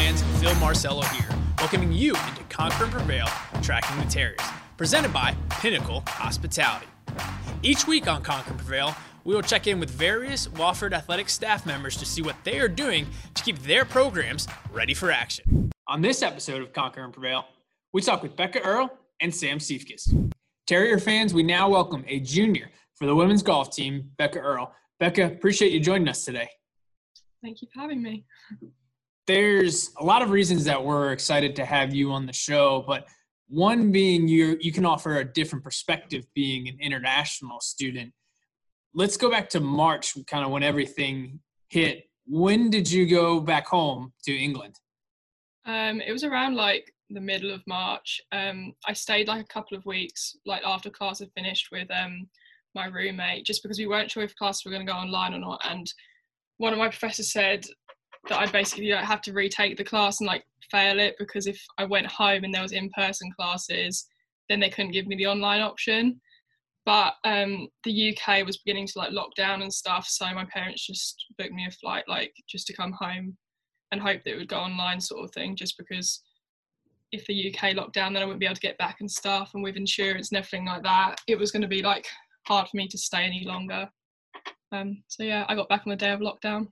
Fans, Phil Marcello here, welcoming you into Conquer and Prevail, Tracking the Terriers, presented by Pinnacle Hospitality. Each week on Conquer and Prevail, we will check in with various Wofford athletic staff members to see what they are doing to keep their programs ready for action. On this episode of Conquer and Prevail, we talk with Becca Earl and Sam Siefkes. Terrier fans, we now welcome a junior for the women's golf team, Becca Earl. Becca, appreciate you joining us today. Thank you for having me. There's a lot of reasons that we're excited to have you on the show, but one being you you can offer a different perspective being an international student. Let's go back to March, kind of when everything hit. When did you go back home to England? Um, it was around like the middle of March. Um, I stayed like a couple of weeks, like after class had finished with um, my roommate, just because we weren't sure if classes were going to go online or not. And one of my professors said that I'd basically like, have to retake the class and like fail it because if I went home and there was in-person classes, then they couldn't give me the online option. But um, the UK was beginning to like lock down and stuff, so my parents just booked me a flight like just to come home and hope that it would go online sort of thing, just because if the UK locked down, then I wouldn't be able to get back and stuff. And with insurance and everything like that, it was going to be like hard for me to stay any longer. Um, so yeah, I got back on the day of lockdown.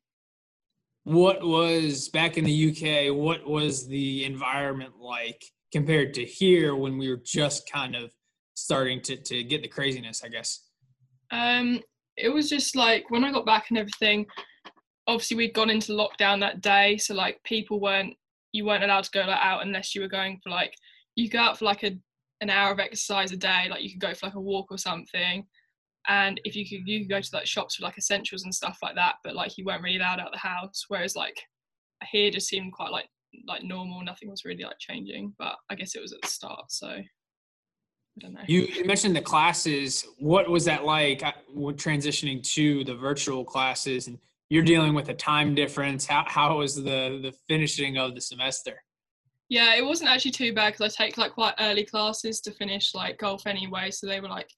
What was back in the UK? What was the environment like compared to here when we were just kind of starting to to get the craziness? I guess. Um, it was just like when I got back and everything. Obviously, we'd gone into lockdown that day, so like people weren't you weren't allowed to go like, out unless you were going for like you go out for like a an hour of exercise a day like you could go for like a walk or something and if you could you could go to like shops for like essentials and stuff like that but like you weren't really allowed out of the house whereas like here just seemed quite like like normal nothing was really like changing but i guess it was at the start so i don't know You, you mentioned the classes. What was that like uh, transitioning to the virtual classes? And you're dealing with a time difference. How how was the the finishing of the semester? yeah it wasn't actually too bad because i take like quite early classes to finish like golf anyway so they were like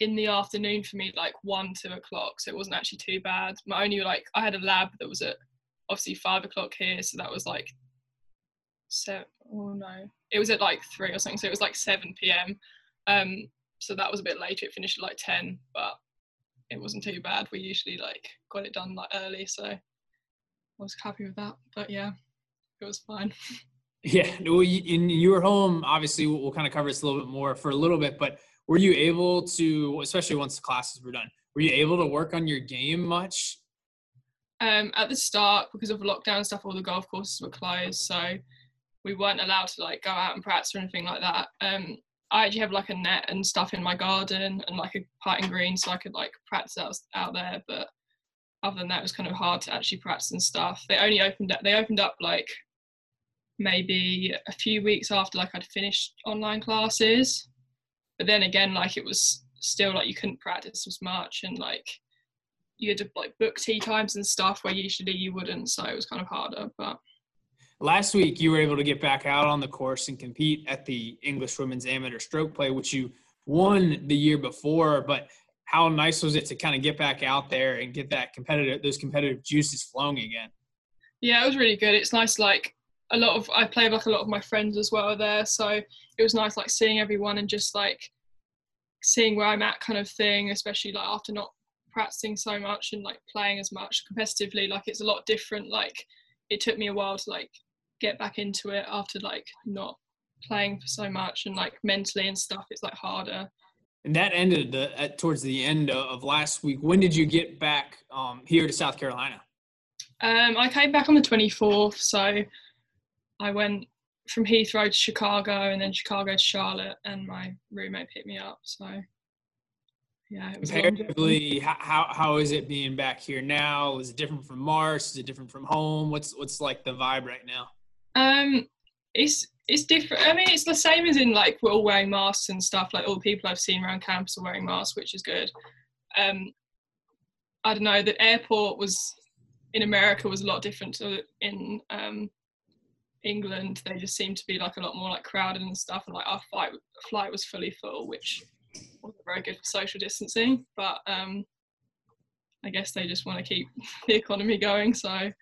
in the afternoon for me like one two o'clock so it wasn't actually too bad my only like i had a lab that was at obviously five o'clock here so that was like seven oh no it was at like three or something so it was like 7 p.m um so that was a bit later it finished at like 10 but it wasn't too bad we usually like got it done like early so i was happy with that but yeah it was fine Yeah, well, you, and you were home. Obviously, we'll, we'll kind of cover this a little bit more for a little bit. But were you able to, especially once the classes were done, were you able to work on your game much? um, at the start because of lockdown stuff all the golf courses were closed so we weren't allowed to like go out and practice or anything like that. Um, i actually have like a net and stuff in my garden and like a putting green so i could like practice out, out there but other than that it was kind of hard to actually practice and stuff. They only opened up they opened up like maybe a few weeks after like i'd finished online classes but then again like it was still like you couldn't practice as much and like you had to like book tea times and stuff where usually you wouldn't so it was kind of harder but Last week, you were able to get back out on the course and compete at the English Women's Amateur Stroke Play, which you won the year before. But how nice was it to kind of get back out there and get that competitive, those competitive juices flowing again? yeah it was really good it's nice like a lot of i played like a lot of my friends as well there so it was nice like seeing everyone and just like seeing where i'm at kind of thing especially like after not practicing so much and like playing as much competitively like it's a lot different like it took me a while to like get back into it after like not playing for so much and like mentally and stuff it's like harder And that ended the, at, towards the end of, last week. When did you get back um, here to South Carolina? Um, I came back on the 24th, so I went from Heathrow to Chicago and then Chicago to Charlotte, and my roommate picked me up. So, yeah, it was. Comparatively, how, how how is it being back here now? Is it different from Mars? Is it different from home? What's what's like the vibe right now? Um, it's it's different. I mean, it's the same as in like we're all wearing masks and stuff. Like all the people I've seen around campus are wearing masks, which is good. Um, I don't know. The airport was in America was a lot different to in um, England. They just seemed to be like a lot more like crowded and stuff. And like our flight flight was fully full, which wasn't very good for social distancing. But um, I guess they just want to keep the economy going. So I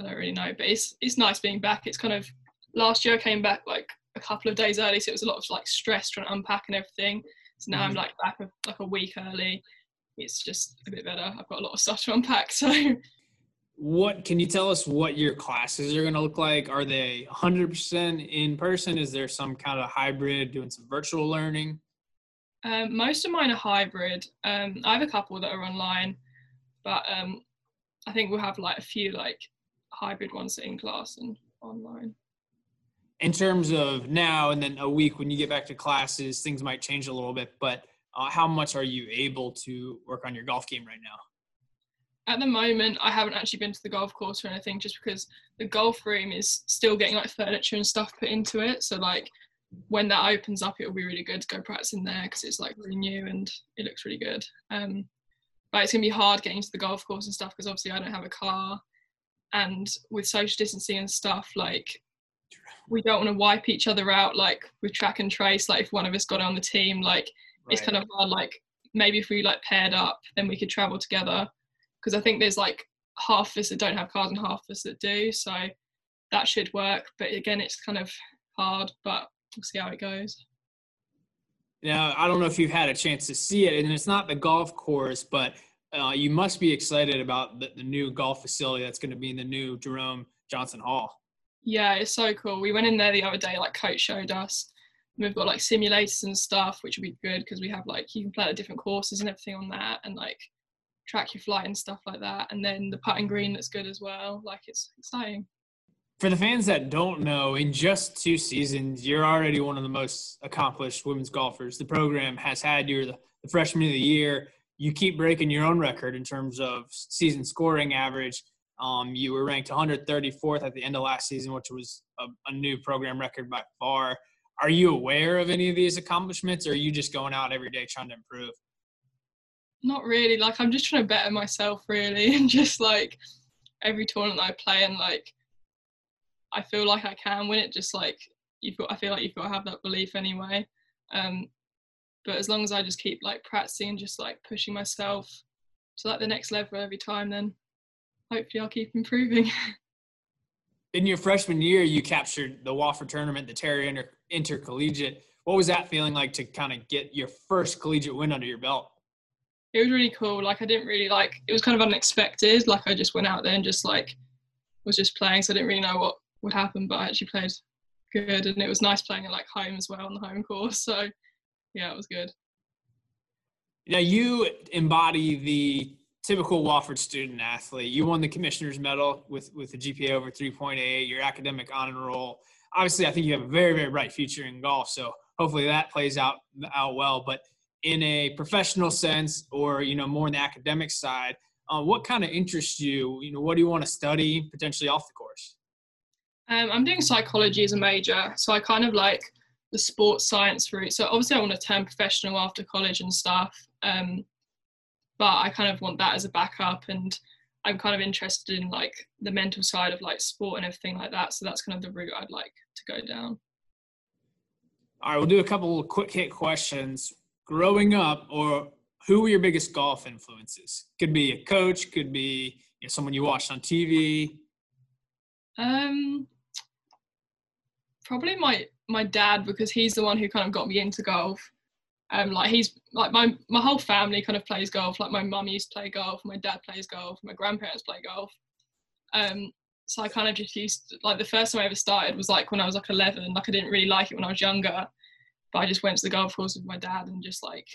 don't really know, but it's it's nice being back. It's kind of last year I came back like a couple of days early, so it was a lot of like stress trying to unpack and everything. So now mm-hmm. I'm like back a, like a week early. It's just a bit better. I've got a lot of stuff to unpack. So, what can you tell us? What your classes are going to look like? Are they 100% in person? Is there some kind of hybrid, doing some virtual learning? Um, most of mine are hybrid. Um, I have a couple that are online, but um, I think we'll have like a few like hybrid ones in class and online in terms of now and then a week when you get back to classes, things might change a little bit, but uh, how much are you able to work on your golf game right now? At the moment, I haven't actually been to the golf course or anything just because the golf room is still getting like furniture and stuff put into it. So, like, when that opens up, it'll be really good to go practice in there because it's like really new and it looks really good. Um, but it's gonna be hard getting to the golf course and stuff because obviously I don't have a car, and with social distancing and stuff, like we don't want to wipe each other out like with track and trace like if one of us got on the team like right. it's kind of hard like maybe if we like paired up then we could travel together because i think there's like half of us that don't have cars and half of us that do so that should work but again it's kind of hard but we'll see how it goes now i don't know if you've had a chance to see it and it's not the golf course but uh, you must be excited about the, the new golf facility that's going to be in the new jerome johnson hall yeah, it's so cool. We went in there the other day, like coach showed us. We've got like simulators and stuff, which would be good because we have like you can play at different courses and everything on that, and like track your flight and stuff like that. And then the putting green that's good as well. Like it's exciting. For the fans that don't know, in just two seasons, you're already one of the most accomplished women's golfers. The program has had you the, freshman of the year. You keep breaking your own record in terms of season scoring average. Um, you were ranked 134th at the end of last season, which was a, a, new program record by far. Are you aware of any of these accomplishments, or are you just going out every day trying to improve? Not really. Like I'm just trying to better myself, really, and just like every tournament I play, and like I feel like I can win it. Just like you've got, I feel like you've got to have that belief anyway. Um, but as long as I just keep like practicing and just like pushing myself to like the next level every time, then hopefully I'll keep improving. In your freshman year, you captured the Wofford tournament, the Terrier Inter- Intercollegiate. What was that feeling like to kind of get your first collegiate win under your belt? It was really cool. Like I didn't really like. It was kind of unexpected. Like I just went out there and just like was just playing, so I didn't really know what would happen. But I actually played good, and it was nice playing at like home as well on the home course. So yeah, it was good. Now you embody the typical Wofford student athlete. You won the commissioner's medal with with a GPA over 3.8. Your academic honor roll. Obviously, I think you have a very very bright future in golf. So hopefully that plays out out well. But in a professional sense, or you know more in the academic side, uh, what kind of interests you? You know, what do you want to study potentially off the course? Um, I'm doing psychology as a major, so I kind of like the sports science route. So obviously, I want to turn professional after college and stuff. Um, but I kind of want that as a backup and I'm kind of interested in like the mental side of like sport and everything like that. So that's kind of the route I'd like to go down. All right, we'll do a couple of quick hit questions. Growing up, or who were your biggest golf influences? Could be a coach, could be you know, someone you watched on TV. Um, probably my my dad because he's the one who kind of got me into golf. Um, like he's like my my whole family kind of plays golf. Like my mum used to play golf, my dad plays golf, my grandparents play golf. Um, so I kind of just used to, like the first time I ever started was like when I was like 11. Like I didn't really like it when I was younger, but I just went to the golf course with my dad and just like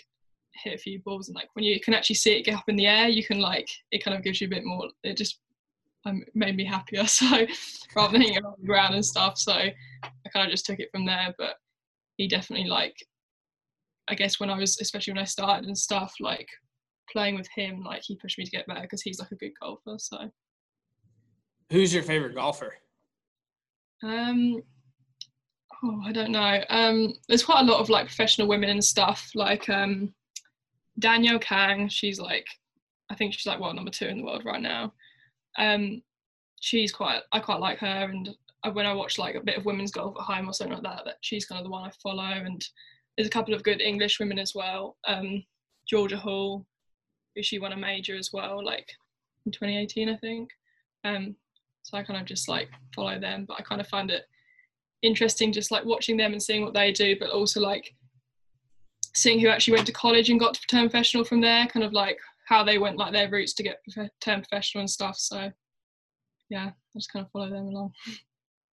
hit a few balls. And like when you can actually see it get up in the air, you can like it kind of gives you a bit more. It just um, made me happier. So rather than hitting it on the ground and stuff, so I kind of just took it from there. But he definitely like I guess when I was, especially when I started and stuff, like playing with him, like he pushed me to get better because he's like a good golfer. So, who's your favorite golfer? Um, oh, I don't know. Um, there's quite a lot of like professional women and stuff. Like um, Danielle Kang, she's like, I think she's like what number two in the world right now. Um, she's quite, I quite like her, and when I watch like a bit of women's golf at home or something like that, that she's kind of the one I follow and there's a couple of good English women as well. Um, Georgia Hall, who she won a major as well, like in 2018, I think. Um, So I kind of just like follow them, but I kind of find it interesting just like watching them and seeing what they do, but also like seeing who actually went to college and got to turn professional from there, kind of like how they went like their routes to get turn professional and stuff. So yeah, I just kind of follow them along.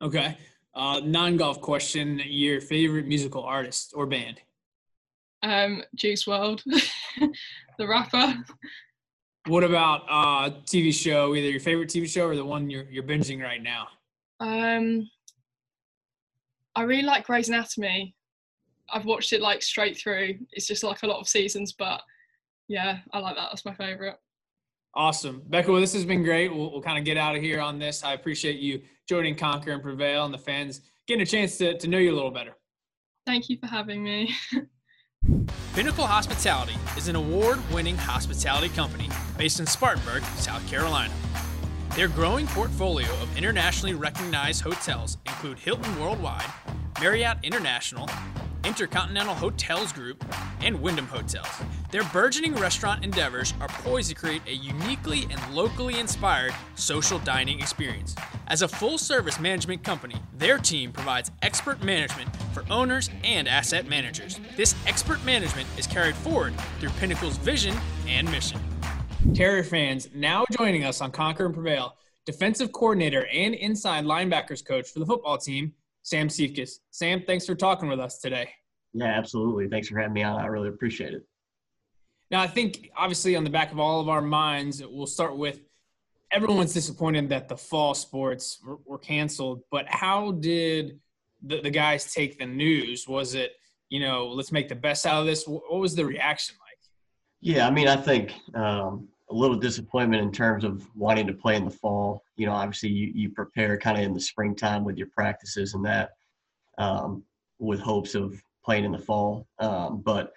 Okay. Uh, non-golf question: Your favorite musical artist or band? Um, Juice WRLD, the rapper. What about uh TV show? Either your favorite TV show or the one you're you're binging right now. Um, I really like Grey's Anatomy. I've watched it like straight through. It's just like a lot of seasons, but yeah, I like that. That's my favorite. Awesome. Becca, well, this has been great. We'll, we'll kind of get out of here on this. I appreciate you joining Conquer and Prevail and the fans getting a chance to, to know you a little better. Thank you for having me. Pinnacle Hospitality is an award winning hospitality company based in Spartanburg, South Carolina. Their growing portfolio of internationally recognized hotels include Hilton Worldwide, Marriott International, Intercontinental Hotels Group, and Wyndham Hotels. Their burgeoning restaurant endeavors are poised to create a uniquely and locally inspired social dining experience. As a full service management company, their team provides expert management for owners and asset managers. This expert management is carried forward through Pinnacle's vision and mission. Terrier fans, now joining us on Conquer and Prevail, defensive coordinator and inside linebackers coach for the football team, Sam Siefkes. Sam, thanks for talking with us today. Yeah, absolutely. Thanks for having me on. I really appreciate it. Now, I think obviously on the back of all of our minds, we'll start with everyone's disappointed that the fall sports were, were canceled, but how did the, the guys take the news? Was it, you know, let's make the best out of this? What was the reaction like? Yeah, I mean, I think um, a little disappointment in terms of wanting to play in the fall. You know, obviously you, you prepare kind of in the springtime with your practices and that um, with hopes of playing in the fall. Um, but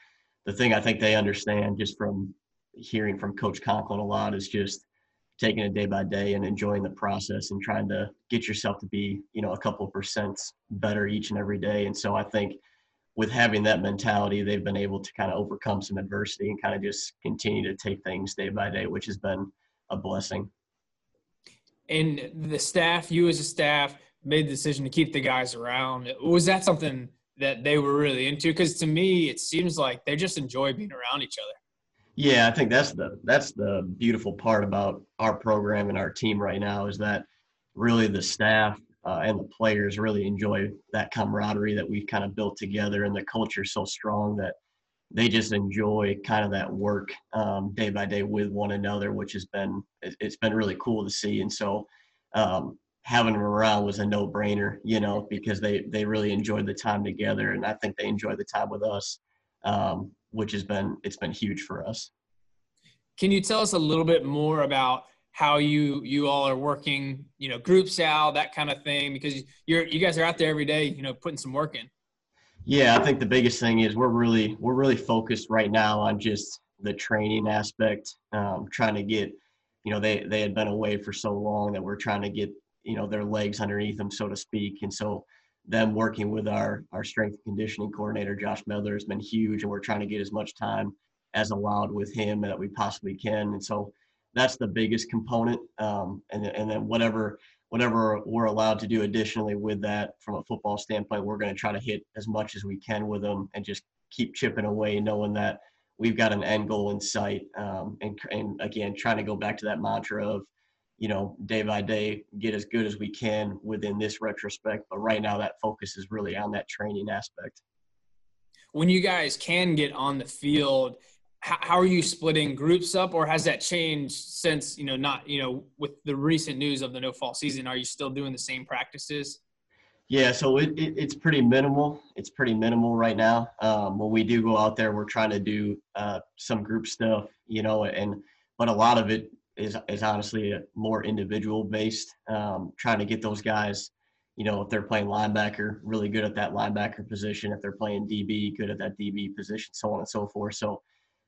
the thing I think they understand just from hearing from Coach Conklin a lot is just taking it day by day and enjoying the process and trying to get yourself to be, you know, a couple percents better each and every day. And so I think with having that mentality, they've been able to kind of overcome some adversity and kind of just continue to take things day by day, which has been a blessing. And the staff, you as a staff, made the decision to keep the guys around. Was that something that they were really into? Because to me, it seems like they just enjoy being around each other. Yeah, I think that's the that's the beautiful part about our program and our team right now is that really the staff uh, and the players really enjoy that camaraderie that we've kind of built together, and the culture so strong that they just enjoy kind of that work um, day by day with one another, which has been it's been really cool to see. And so um, having them around was a no brainer, you know, because they they really enjoyed the time together, and I think they enjoyed the time with us, um, which has been it's been huge for us. Can you tell us a little bit more about how you you all are working, you know, groups out, that kind of thing, because you're you guys are out there every day, you know, putting some work in. Yeah, I think the biggest thing is we're really we're really focused right now on just the training aspect, um, trying to get, you know, they they had been away for so long that we're trying to get you know their legs underneath them, so to speak. And so them working with our our strength and conditioning coordinator Josh Medler has been huge, and we're trying to get as much time as allowed with him that we possibly can. And so that's the biggest component. Um, and and then whatever whatever we're allowed to do additionally with that from a football standpoint, we're going to try to hit as much as we can with them and just keep chipping away, knowing that we've got an end goal in sight. Um, and, and again, trying to go back to that mantra of you know, day by day, get as good as we can within this retrospect. But right now, that focus is really on that training aspect. When you guys can get on the field, how, are you splitting groups up, or has that changed since you know not you know with the recent news of the no fall season? Are you still doing the same practices? Yeah, so it, it, it's pretty minimal. It's pretty minimal right now. Um, when we do go out there, we're trying to do uh, some group stuff, you know, and but a lot of it is is honestly more individual based. Um, trying to get those guys, you know, if they're playing linebacker, really good at that linebacker position. If they're playing DB, good at that DB position, so on and so forth. So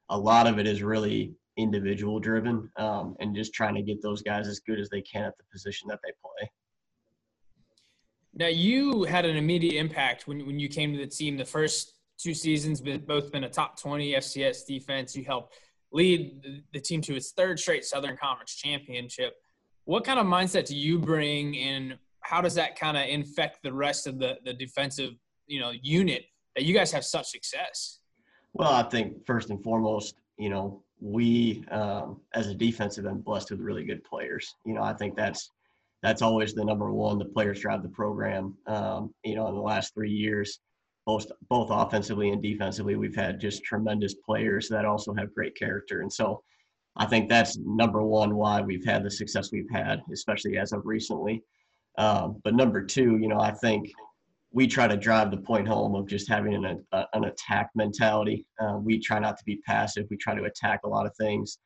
a lot of it is really individual driven um, and just trying to get those guys as good as they can at the position that they play. Now you had an immediate impact when when you came to the team. The first two seasons, both been a top twenty FCS defense. You helped lead the team to its third straight Southern Conference championship. what kind of mindset do you bring and how does that kind of infect the rest of the, the defensive, you know, unit that you guys have such success? Well, I think first and foremost, you know, we um, as a defense have been blessed with really good players. You know, I think that's that's always the number one. The players drive the program. Um, you know, in the last three years, both both offensively and defensively, we've had just tremendous players that also have great character. And so, I think that's number one why we've had the success we've had, especially as of recently. Um, but number two, you know, I think we try to drive the point home of just having an, a, an attack mentality. Uh, we try not to be passive. We try to attack a lot of things.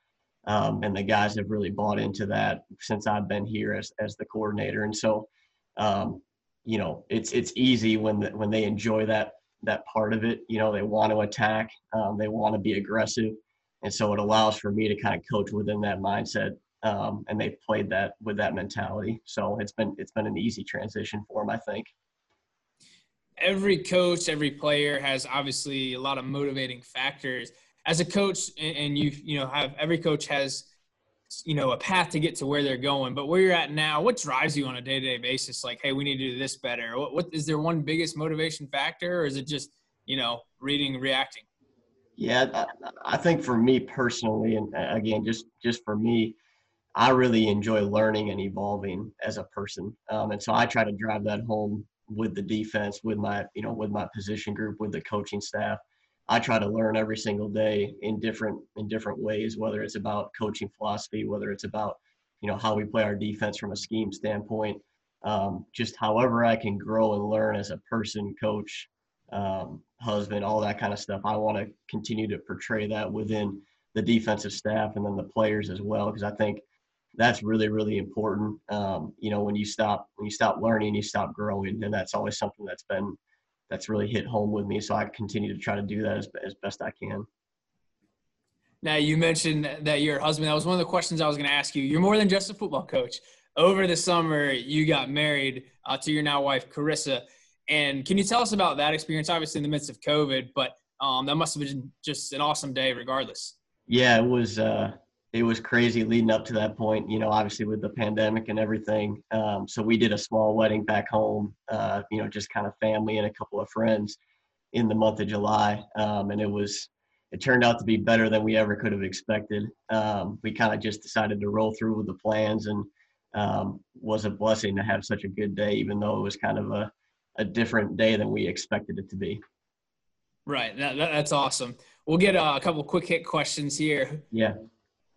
Um, and the guys have really bought into that since I've been here as, as the coordinator. And so, um, you know, it's it's easy when the, when they enjoy that that part of it. You know, they want to attack, um, they want to be aggressive, and so it allows for me to kind of coach within that mindset. Um, and they've played that with that mentality. So it's been it's been an easy transition for them, I think every coach, every player has obviously a lot of motivating factors. As a coach, and you you know have every coach has you know a path to get to where they're going. But where you're at now, what drives you on a day to day basis? Like, hey, we need to do this better. What, what is there one biggest motivation factor, or is it just you know reading, reacting? Yeah, I think for me personally, and again, just just for me, I really enjoy learning and evolving as a person, um, and so I try to drive that home with the defense, with my you know with my position group, with the coaching staff. I try to learn every single day in different in different ways, whether it's about coaching philosophy, whether it's about you know how we play our defense from a scheme standpoint. Um, just however I can grow and learn as a person, coach, um, husband, all that kind of stuff. I want to continue to portray that within the defensive staff and then the players as well, because I think that's really really important. Um, you know when you stop when you stop learning you stop growing and that's always something that's been that's really hit home with me. So i continue to try to do that as, as best i can. Now you mentioned that your husband. That was one of the questions i was going to ask you. You're more than just a football coach. Over the summer you got married uh, to your now wife carissa. And can you tell us about that experience? Obviously in the midst of covid but um, that must have been just an awesome day regardless. Yeah it was uh it was crazy leading up to that point, you know, obviously with the pandemic and everything. Um, so we did a small wedding back home, uh, you know, just kind of family and a couple of friends in the month of July. Um, and it was, it turned out to be better than we ever could have expected. Um, we kind of just decided to roll through with the plans and um, was a blessing to have such a good day, even though it was kind of a, a different day than we expected it to be. Right. That, that, that's awesome. We'll get uh, a couple quick hit questions here. Yeah.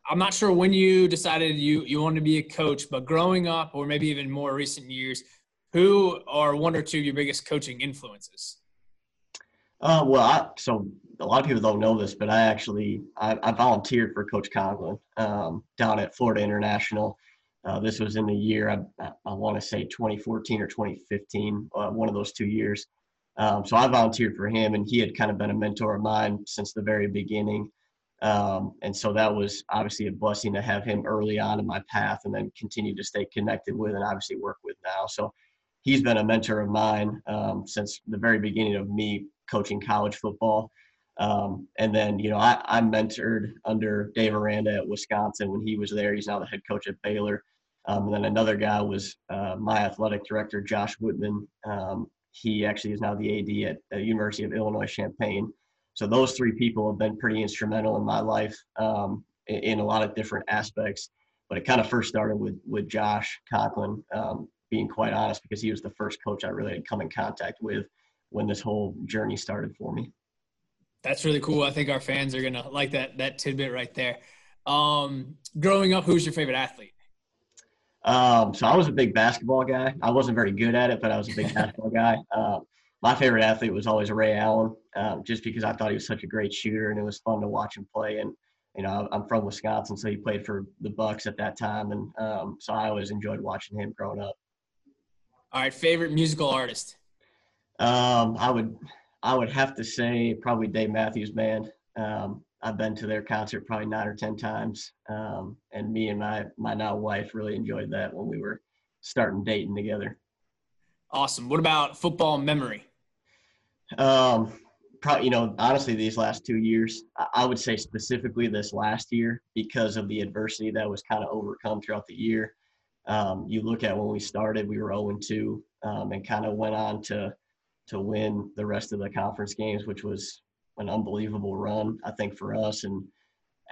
I'm not sure when you decided you you wanted to be a coach, but growing up, or maybe even more recent years, who are one or two of your biggest coaching influences? Uh, well, I, so a lot of people don't know this, but I actually I, I volunteered for Coach Conklin um, down at Florida International. Uh, this was in the year I, I want to say 2014 or 2015, uh, one of those two years. Um, so I volunteered for him, and he had kind of been a mentor of mine since the very beginning. Um, and so that was obviously a blessing to have him early on in my path and then continue to stay connected with and obviously work with now. So he's been a mentor of mine um, since the very beginning of me coaching college football. Um, and then, you know, I, I mentored under Dave Aranda at Wisconsin when he was there. He's now the head coach at Baylor. Um, and then another guy was uh, my athletic director, Josh Whitman. Um, he actually is now the AD at the University of Illinois Champaign. So those three people have been pretty instrumental in my life um, in, in, a lot of different aspects. But it kind of first started with with Josh Conklin, um, being quite honest, because he was the first coach I really had come in contact with when this whole journey started for me. That's really cool. I think our fans are gonna like that that tidbit right there. Um, growing up, who's your favorite athlete? Um, so I was a big basketball guy. I wasn't very good at it, but I was a big basketball guy. Um, my favorite athlete was always Ray Allen, um, just because I thought he was such a great shooter and it was fun to watch him play. And you know, I'm from Wisconsin, so he played for the Bucks at that time, and um, so I always enjoyed watching him growing up. All right, favorite musical artist? Um, I would I would have to say probably Dave Matthews Band. Um, I've been to their concert probably nine or ten times, um, and me and my my now wife really enjoyed that when we were starting dating together. Awesome. What about football memory? Um, probably, you know, honestly, these last two years, I would say specifically this last year because of the adversity that was kind of overcome throughout the year. Um, you look at when we started, we were 0 2, um, and kind of went on to to win the rest of the conference games, which was an unbelievable run, I think, for us. And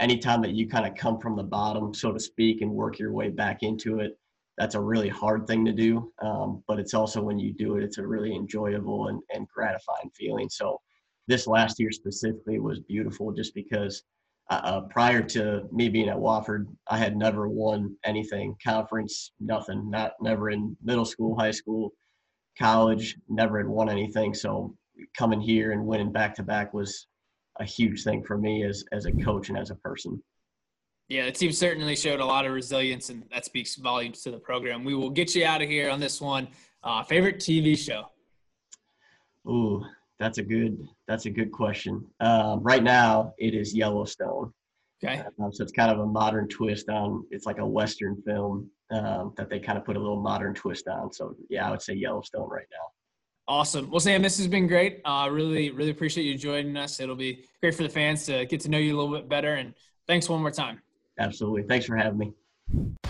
anytime that you kind of come from the bottom, so to speak, and work your way back into it, that's a really hard thing to do. Um, but it's also when you do it, it's a really enjoyable and, and gratifying feeling. So this last year specifically was beautiful just because uh, uh, prior to me being at Wofford, I had never won anything, conference, nothing, not never in middle school, high school, college, never had won anything. So coming here and winning back to back was a huge thing for me as as a coach and as a person. Yeah, the team certainly showed a lot of resilience, and that speaks volumes to the program. We will get you out of here on this one. Uh, favorite TV show? Ooh, that's a good that's a good question. Um, right now, it is Yellowstone. Okay. Um, so it's kind of a modern twist on. It's like a western film um, that they kind of put a little modern twist on. So yeah, I would say Yellowstone right now. Awesome. Well, Sam, this has been great. Uh, really, really appreciate you joining us. It'll be great for the fans to get to know you a little bit better. And thanks one more time. Absolutely. Thanks for having me.